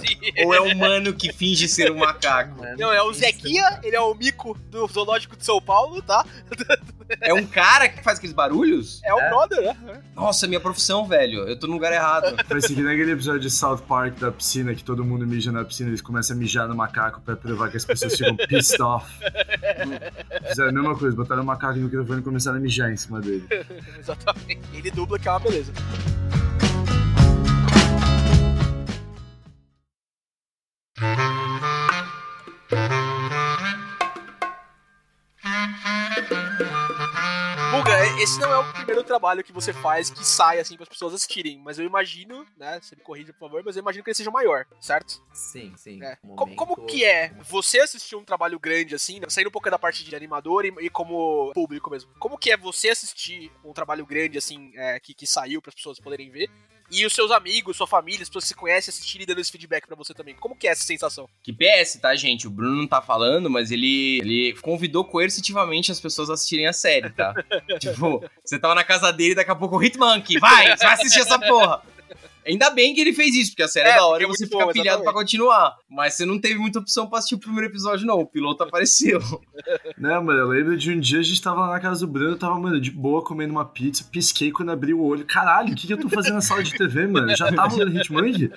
Sim. <laughs> <laughs> Ou é um humano que finge ser um macaco? Não, é o Zequinha, ele é o mico do Zoológico de São Paulo, tá? <laughs> É um cara que faz aqueles barulhos? É o É. brother, né? Nossa, minha profissão, velho. Eu tô no lugar errado. <laughs> Foi assim que naquele episódio de South Park da piscina, que todo mundo mija na piscina, eles começam a mijar no macaco pra provar que as pessoas ficam pissed off. Fizeram a mesma coisa, botaram o macaco no microfone e começaram a mijar em cima dele. <laughs> Exatamente. Ele dubla que é uma beleza. Esse não é o primeiro trabalho que você faz que sai assim para as pessoas assistirem, mas eu imagino, né? Você me corrija, por favor, mas eu imagino que ele seja maior, certo? Sim, sim. É. no Como, como que é você assistir um trabalho grande assim, né? saindo um pouco da parte de animador e, e como público mesmo? Como que é você assistir um trabalho grande assim, é, que, que saiu para as pessoas poderem ver? E os seus amigos, sua família, as pessoas que você conhece assistirem e dando esse feedback pra você também. Como que é essa sensação? Que PS, tá, gente? O Bruno não tá falando, mas ele, ele convidou coercitivamente as pessoas a assistirem a série, tá? <laughs> tipo, você tava na casa dele e daqui a pouco o Hitmonkey, vai, você vai assistir essa porra. Ainda bem que ele fez isso, porque a série é, É, da hora porque e é você fica bom, pilhado pra continuar. Mas você não teve muita opção pra assistir o primeiro episódio, não. O piloto apareceu. <laughs> Não, mano, eu lembro de um dia a gente tava lá na casa do Bruno, eu tava, mano, de boa comendo uma pizza, pisquei quando abri o olho. Caralho, o que, que eu tô fazendo na sala de TV, mano? Já tava olhando Hitmonkey?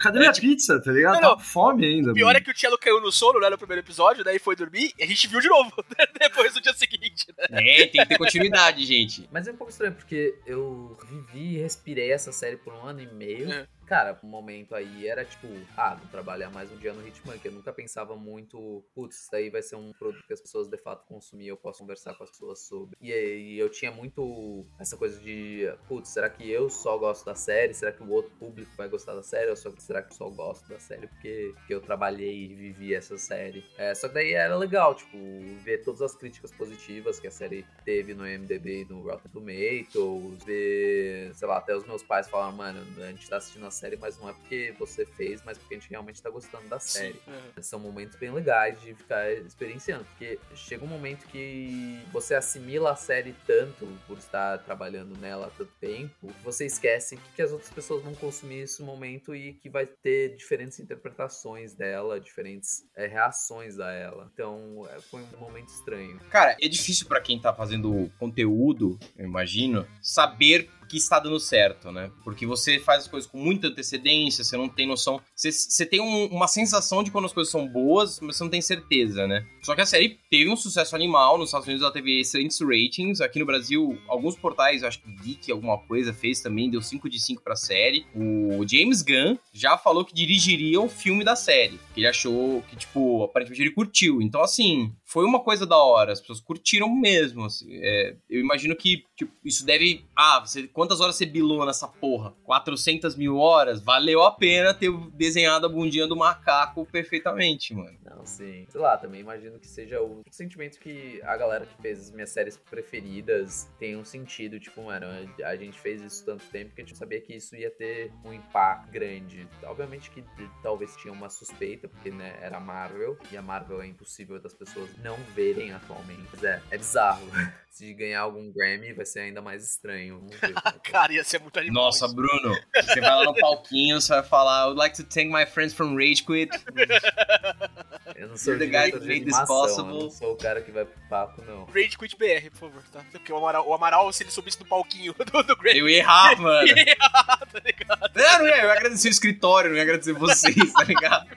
Cadê minha pizza, tá ligado? Não, não. Tava com fome ainda, O pior mano. é que o Cello caiu no sono, né, no primeiro episódio, daí foi dormir e a gente viu de novo <laughs> depois do dia seguinte, né? É, tem que ter continuidade, gente. Mas é um pouco estranho, porque eu vivi e respirei essa série por um ano e meio. É. Cara, o momento aí era tipo, ah, vou trabalhar mais um dia no Hitmonkey. Eu nunca pensava muito, putz, isso daí vai ser um produto que as pessoas de fato consumir, eu posso conversar com as pessoas sobre. E aí eu tinha muito essa coisa de, putz, será que eu só gosto da série? Será que o outro público vai gostar da série? Ou só, será que eu só gosto da série porque, porque eu trabalhei e vivi essa série? É, só que daí era legal, tipo, ver todas as críticas positivas que a série teve no MDB e no Rotten Tomatoes, ver, sei lá, até os meus pais falaram, mano, a gente tá assistindo a série, mas não é porque você fez, mas porque a gente realmente tá gostando da série. Uhum. São momentos bem legais de ficar experienciando, porque chega um momento que você assimila a série tanto por estar trabalhando nela há tanto tempo, que você esquece que, as outras pessoas vão consumir esse momento e que vai ter diferentes interpretações dela, diferentes é, reações a ela. Então é, foi um momento estranho. Cara, é difícil pra quem tá fazendo conteúdo, eu imagino, saber que está dando certo, né? Porque você faz as coisas com muita antecedência, você não tem noção. Você, você tem um- uma sensação de quando as coisas são boas, mas você não tem certeza, né? Só que a série teve um sucesso animal. Nos Estados Unidos ela teve excelentes ratings. Aqui no Brasil, alguns portais, acho que Geek alguma coisa fez também, deu 5 de 5 pra série. O James Gunn já falou que dirigiria o filme da série. Que ele achou que, tipo, aparentemente ele curtiu. Então, assim, foi uma coisa da hora. As pessoas curtiram mesmo. assim. É, eu imagino que, tipo, isso deve. Ah, você, quantas horas você bilou nessa porra? 400 mil horas? Valeu a pena ter desenhado a bundinha do macaco perfeitamente, mano. Não, sim. Sei lá, também imagino que seja o sentimento que a galera que fez as minhas séries preferidas tem um sentido. Tipo, mano, a gente fez isso tanto tempo que a gente sabia que isso ia ter um impacto grande. Obviamente que talvez tinha uma suspeita, porque, né, era Marvel. E a Marvel é impossível das pessoas não verem atualmente. Mas é, é bizarro. <laughs> Se ganhar algum Grammy, vai ser ainda mais estranho. Vamos ver. <laughs> Cara, ia ser muito animal. Nossa, isso. Bruno, você vai lá no palquinho, você vai falar, I would like to thank my friends from Rage Quit. <laughs> Eu não sou The guy de made this animação, eu possible. não sou o cara que vai pro papo, não. Rage Quit BR, por favor, tá? Porque o Amaral, o Amaral se ele subisse no palquinho do, do Grammy, Eu ia errar, mano. tá ligado? Não, não ia, eu ia agradecer o escritório, não ia agradecer vocês, tá ligado?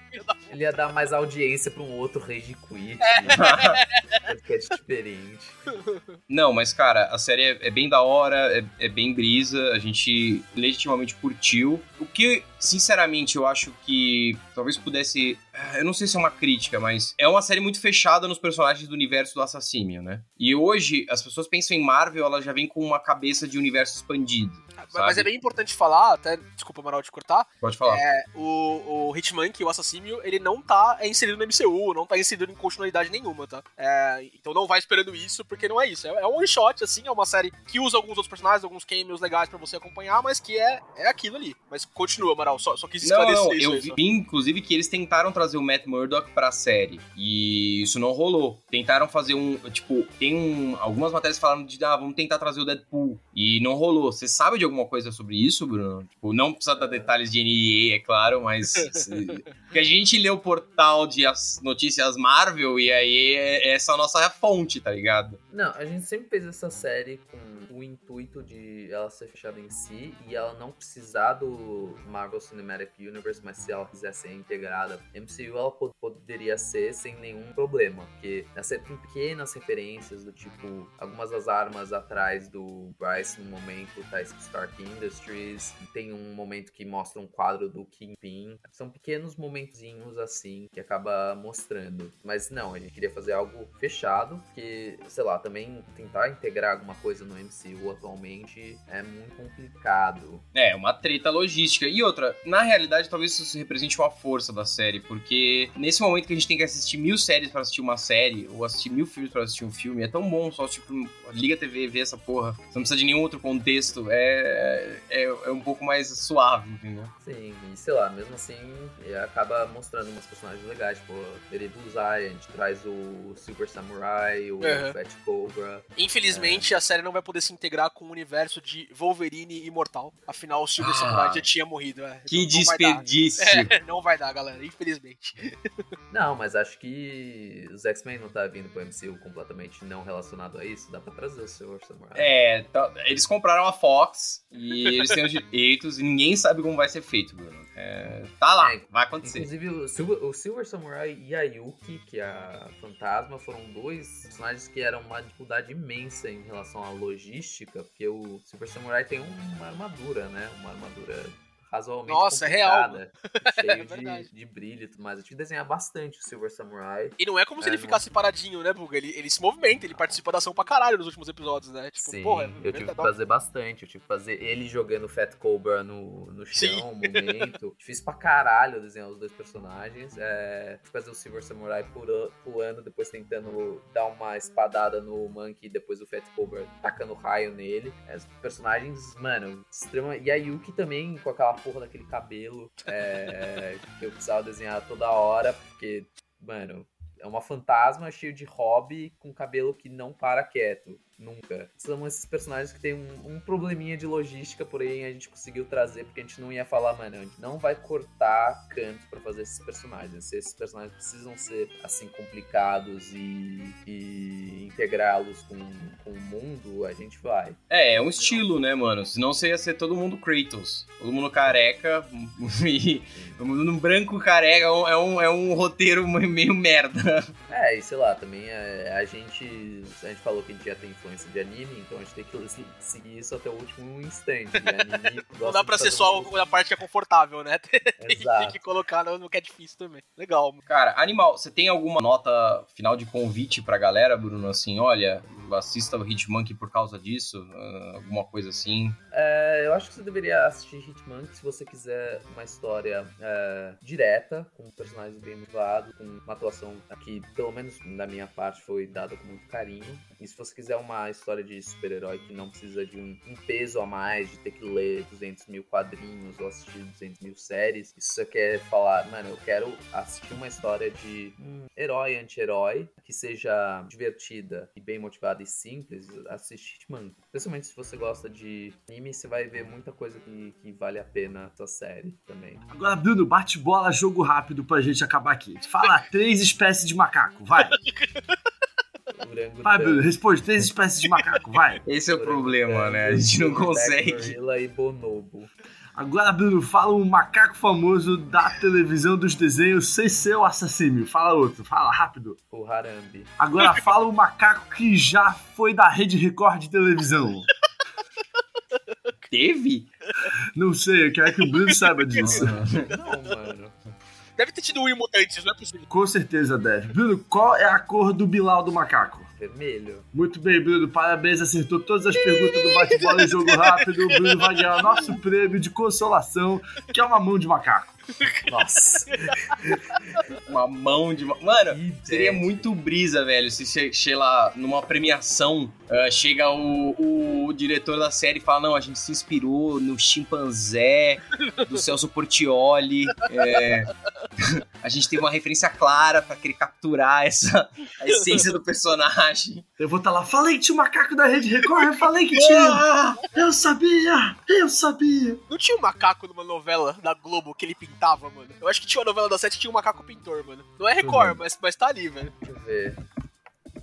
Ele ia dar mais audiência pra um outro Rage Quit. <laughs> podcast diferente. Não, mas cara, a série é, é bem da hora, é, é bem brisa, a gente legitimamente curtiu. O que, sinceramente, eu acho que talvez pudesse. ah, Eu não sei se é uma crítica, mas é uma série muito fechada nos personagens do universo do Assassínio, né? E hoje, as pessoas pensam em Marvel, ela já vem com uma cabeça de universo expandido. Mas, é bem importante falar, até, desculpa, Amaral, te cortar, Pode falar. é, o, o Hitmonkey, o Assassínio, ele não tá inserido no MCU, não tá inserido em continuidade nenhuma, tá? É, então não vai esperando isso, porque não é isso. É, é um one shot, assim, é uma série que usa alguns outros personagens, alguns cameos legais pra você acompanhar, mas que é, é aquilo ali. Mas continua, Amaral, só, só quis Não, esclarecer não, isso. eu vi, inclusive, que eles tentaram trazer o Matt Murdock pra série. E isso não rolou. Tentaram fazer um. Tipo, tem um. Algumas matérias falaram de, ah, vamos tentar trazer o Deadpool. E não rolou. Você sabe de alguma coisa sobre isso, Bruno? Tipo, não precisa dar detalhes de NDA, é claro, mas. <laughs> Porque a gente lê o portal de as notícias Marvel e aí é essa a nossa fonte, tá ligado? Não, a gente sempre fez essa série com o intuito de ela ser fechada em si e ela não precisar do Marvel Cinematic Universe, mas se ela quiser ser integrada MCU, ela po- poderia ser sem nenhum problema, porque na série tem pequenas referências do tipo, algumas das armas atrás do Bryce no momento tá Stark Industries, tem um momento que mostra um quadro do Kingpin, são pequenos momentinhos assim que acaba mostrando, mas não, a gente queria fazer algo fechado, porque, sei lá, também tentar integrar alguma coisa no MCU atualmente é muito complicado. É, uma treta logística. E outra, na realidade, talvez isso represente uma força da série, porque nesse momento que a gente tem que assistir mil séries pra assistir uma série, ou assistir mil filmes pra assistir um filme, é tão bom só, tipo, liga a TV e vê essa porra. Você não precisa de nenhum outro contexto. É, é, é um pouco mais suave, entendeu? Sim, e sei lá, mesmo assim, acaba mostrando umas personagens legais, tipo, Tere Bullseye, a gente traz o Silver Samurai, o Uhum. Fat Cobra. Infelizmente, a série não vai poder se integrar com o universo de Wolverine imortal. Afinal, o Silver Ah. Samurai já tinha morrido. é. Que Então, não vai dar. desperdício. <laughs> É, não vai dar, galera, infelizmente. <laughs> Não, mas acho que os X-Men não tá vindo pro MCU completamente não relacionado a isso. Dá pra trazer o Silver Samurai. É, tá- eles compraram a Fox e eles têm os direitos e ninguém sabe como vai ser feito, Bruno. É, tá lá, É, vai acontecer. Inclusive, o Silver, o Silver Samurai e a Yuki, que é a fantasma, foram dois personagens que eram uma dificuldade imensa em relação à logística, porque o Silver Samurai tem uma armadura, né? Uma armadura razoavelmente Nossa, é real, <laughs> É cheio verdade. de, de brilho e tudo mais. Eu tive que desenhar bastante o Silver Samurai. E não é como se É, ele não. ficasse paradinho, né, Buga? Ele, ele se movimenta, ele participa da ação pra caralho nos últimos episódios, né? Tipo, Sim, porra, eu tive que fazer bastante. Eu tive que fazer ele jogando Fat Cobra no, no chão, um momento. <laughs> Difícil pra caralho desenhar os dois personagens. É, tive que fazer o Silver Samurai pula- pulando, depois tentando dar uma espadada no Monkey, e depois o Fat Cobra tacando raio nele. É, os personagens, mano, extrema. E a Yuki também com aquela porra daquele cabelo é, que eu precisava desenhar toda hora, porque, mano. É uma fantasma cheio de hobby com cabelo que não para quieto. Nunca. São esses personagens que tem um, um probleminha de logística, porém a gente conseguiu trazer porque a gente não ia falar, mano, a gente não vai cortar canto pra fazer esses personagens. Se esses personagens precisam ser assim complicados e, e integrá-los com, com o mundo, a gente vai. É, é um estilo, né, mano? Senão você ia ser todo mundo Kratos. Todo mundo careca <laughs> e todo mundo branco careca. É um, é um, roteiro meio merda. É, e sei lá, também é, a gente. A gente falou que a gente já tem influência de anime, então a gente tem que se- seguir isso até o último instante. <laughs> Não dá pra ser só a parte que é confortável, né? <laughs> Tem, tem que colocar no, no que é difícil também. Legal. Cara, Animal, você tem alguma nota final de convite pra galera, Bruno? Assim, olha, assista o Hitmonkey por causa disso? Ah, alguma coisa assim? É, eu acho que você deveria assistir Hitmonkey se você quiser uma história é, direta, com personagens bem motivados, com uma atuação que, pelo menos da minha parte, foi dada com muito carinho. E se você quiser uma história de super-herói que não precisa de um, um peso a mais, de ter que ler 200 mil quadrinhos ou assistir 200 mil séries, se você quer falar, mano, eu quero assistir uma história de um herói anti-herói que seja divertida e bem motivada e simples, assiste Hitmonkey. Especialmente se você gosta de anime, você vai ver muita coisa que, que vale a pena essa série também. Agora, Bruno, bate bola, jogo rápido pra gente acabar aqui. Fala <laughs> três espécies de macaco, vai. Vai, Bruno, responde três espécies de macaco, vai. Esse é o problema, né? A gente não consegue. Gorilla e bonobo. Agora, Bruno, fala um macaco famoso da televisão dos desenhos sem ser o assassino. Fala outro, fala rápido. O Harambe. Agora fala um macaco que já foi da Rede Record de televisão. Teve? Não sei, eu quero que o Bruno saiba disso. Não, mano. Deve ter tido Will Mutantes, não é possível. Com certeza deve. Bruno, qual é a cor do Bilal do macaco? Vermelho. Muito bem, Bruno, parabéns, acertou todas as perguntas do bate-bola e jogo rápido. O Bruno vai ganhar o nosso prêmio de consolação, que é uma mão de macaco. Nossa. <laughs> Uma mão de. ma- Mano, que Seria ideia. muito brisa, velho, se che- lá numa premiação, ah, chega o, o diretor da série e fala, não, a gente se inspirou no chimpanzé do Celso Portioli, é, <laughs> a gente teve uma referência clara pra querer capturar essa a essência do personagem. Eu vou estar lá, falei que tinha um macaco da Rede Record, eu falei que tinha. Ah! Eu sabia, eu sabia. Não tinha um macaco numa novela da Globo que ele mano? Eu acho que tinha uma novela da Sete que tinha um macaco pintor, mano. Não é Record, mas, mas tá ali, velho. Deixa eu ver.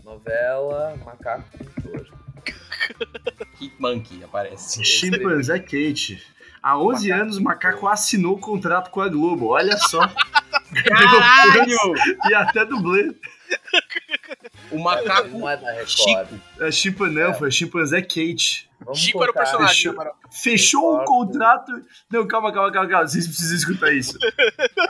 Novela Macaco Pintor. <laughs> Hitmonkey aparece. Chimpanzé Kate. Há 11 anos, o macaco assinou o contrato com a Globo, olha só. <laughs> Caralho! e até dublê. O macaco Não é da Record. Chico. É chimpan, não, foi chimpanzé Kate. Vamos Chico era o personagem, fechou. Fechou um Record. contrato. Não, calma, calma, calma, calma. Vocês precisam escutar isso.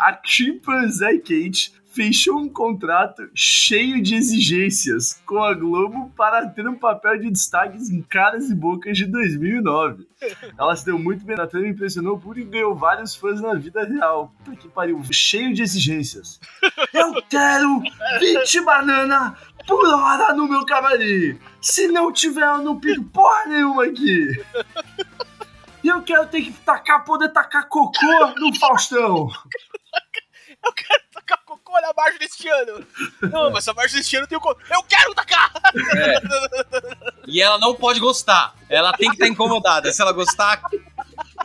A Chimpanzé Kate fechou um contrato cheio de exigências com a Globo para ter um papel de destaques em Caras e Bocas de 2009. <laughs> Ela se deu muito bem na trama, impressionou por e ganhou vários fãs na vida real. Puta que pariu, cheio de exigências. <laughs> Eu quero 20 banana por hora no meu camarim. Se não tiver, eu não pido porra nenhuma aqui. E eu quero ter que tacar, poder tacar cocô no Faustão. Eu quero tacar cocô olha a margem deste ano. Não, mas a margem deste ano tem o. Eu quero tacar! E ela não pode gostar. Ela tem que estar incomodada. Se ela gostar,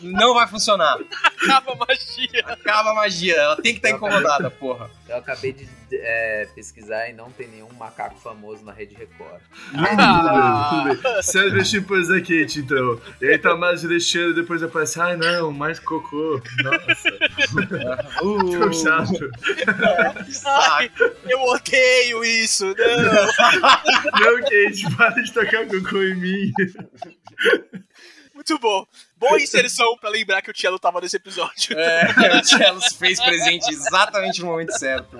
não vai funcionar. Acaba a magia. Acaba a magia. Ela tem que estar incomodada, porra. Eu acabei de é, pesquisar e não tem nenhum macaco famoso na Rede Record. Ah. Tudo bem, tudo bem. Chimpãs da Kate, então. E aí tá mais deste ano, depois aparece, ai não, mais cocô. Nossa, <laughs> Uh, chato. Ai, eu odeio isso. Não. Não, Kate, para de tocar cocô em mim. Muito bom. Boa inserção pra lembrar que o Tielo tava nesse episódio. é, o Cello fez presente exatamente no momento certo.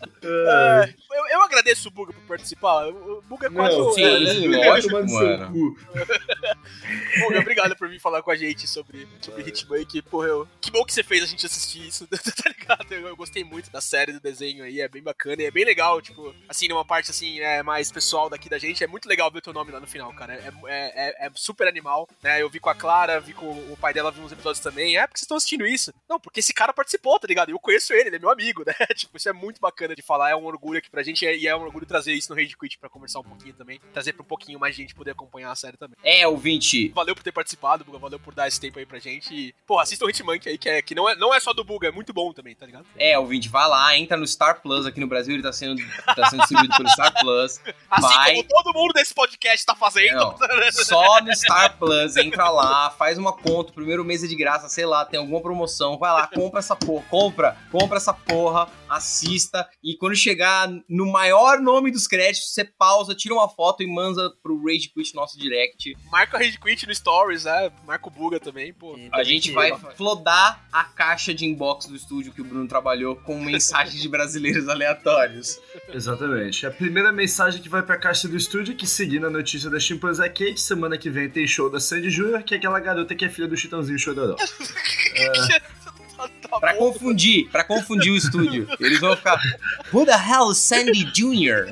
Ai, Eu, eu agradeço o Buga por participar. O Buga é quase não, o. sim. cara, lógico, mano. <laughs> Buga, obrigado por vir falar com a gente sobre, sobre Hitman. Que, porra, eu... que bom que você fez a gente assistir isso, <laughs> tá ligado? Eu, eu gostei muito da série do desenho aí, é bem bacana e é bem legal, tipo, assim, numa parte assim, é, mais pessoal daqui da gente, é muito legal ver o teu nome lá no final, cara. É, é, é- é super animal, né? Eu vi com a Clara, vi com o pai dela, vi uns episódios também. É, porque vocês estão assistindo isso? Não, porque esse cara participou, tá ligado? Eu conheço ele, ele é meu amigo, né? <laughs> tipo, isso é muito bacana de falar, é um orgulho aqui pra gente e é um orgulho trazer isso no Rage Quit pra conversar um pouquinho também, trazer pra um pouquinho mais gente poder acompanhar a série também. É, ouvinte. Valeu por ter participado, Buga. Valeu por dar esse tempo aí pra gente. E, pô, assista o Hitmonkey aí, que, é, que não, é, não é só do Buga, é muito bom também, tá ligado? É, ouvinte, vai lá, entra no Star Plus aqui no Brasil, ele tá sendo, tá sendo distribuído pelo Star Plus. <laughs> Assim Vai. como todo mundo desse podcast tá fazendo. Não, só no Star Plus, entra lá, faz uma conta, primeiro mês é de graça, sei lá, tem alguma promoção, vai lá, compra essa porra, compra, compra essa porra, assista, e quando chegar no maior nome dos créditos, você pausa, tira uma foto e manda pro Rage Quit nosso direct. Marca o Rage Quit no Stories, né? Marca o Buga também, pô. E A gente vai flodar a caixa de inbox do estúdio que o Bruno trabalhou com <laughs> mensagens de brasileiros aleatórios. Exatamente. A primeira mensagem que vai pra caixa do estúdio é que, seguindo a notícia da chimpanzé Kate, semana que vem tem show da Sandy Júnior, que é aquela garota que é filha do Chitãozinho Chororó. <laughs> Tá <laughs> Pra bom. confundir, pra confundir o estúdio. Eles vão ficar, Who the hell is Sandy Jr.?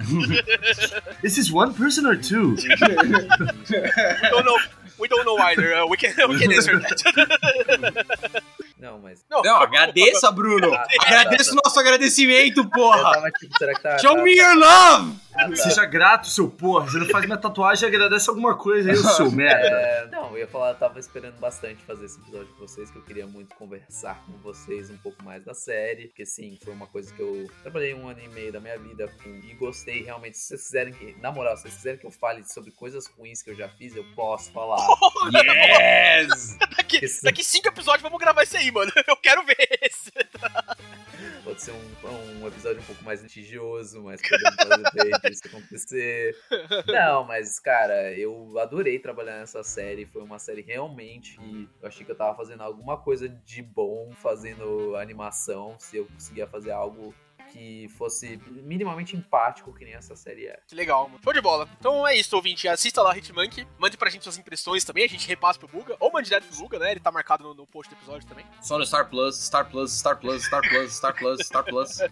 <laughs> This is one person or two? <laughs> We don't know, we don't know either. Uh, we, can, we can answer that. Não, mas. Não, Não, agradeça, Bruno. Ah, Agradeça o nosso agradecimento, porra. tava tipo, será que tá. Show tá- me your love. Seja grato, seu porra. Você não faz minha tatuagem, agradece alguma coisa aí, seu <laughs> merda. É, não, eu ia falar, eu tava esperando bastante fazer esse episódio com vocês, que eu queria muito conversar com vocês um pouco mais da série, porque sim, foi uma coisa que eu trabalhei um ano e meio da minha vida com, e gostei realmente. Se vocês quiserem que, na moral, se vocês quiserem que eu fale sobre coisas ruins que eu já fiz, eu posso falar. <laughs> Yes. Daqui, Esse- daqui cinco episódios vamos gravar isso aí, mano. <laughs> Eu quero ver esse. <laughs> Pode ser um, um episódio um pouco mais litigioso, mas podemos fazer isso acontecer. <laughs> Não, mas, cara, eu adorei trabalhar nessa série. Foi uma série realmente que eu achei que eu tava fazendo alguma coisa de bom fazendo animação. Se eu conseguia fazer algo que fosse minimamente empático, que nem essa série é. Que legal, mano. Show de bola. Então é isso, ouvinte. Assista lá Hitmonkey. Mande pra gente suas impressões também. A gente repassa pro Buga. Ou mande direto pro Buga, né? Ele tá marcado no, no post do episódio também. Só no Star Plus, Star Plus, Star Plus, Star Plus, Star Plus, Star Plus. <laughs>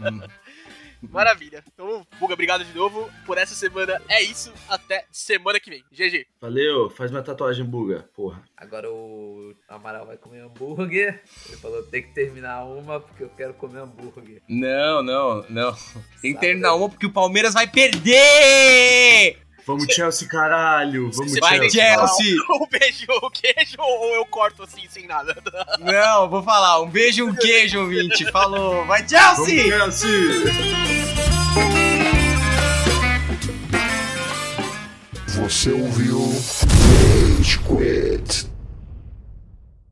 Hum. <laughs> Maravilha. Então, Buga, obrigado de novo por essa semana. É isso. Até semana que vem. GG. Valeu, faz minha tatuagem, buga. Porra. Agora o Amaral vai comer hambúrguer. Ele falou: tem que terminar uma porque eu quero comer hambúrguer. Não, não, não. Tem que terminar uma porque o Palmeiras vai perder! Vamos, Chelsea, caralho. Vamos, Você Vai, Chelsea. Chelsea! <laughs> Um beijo, o queijo ou eu corto assim, sem nada? Não, vou falar. Um beijo, um queijo, ouvinte. Falou. Vai, Vamos, Chelsea! Chelsea! Você ouviu Rage Quit.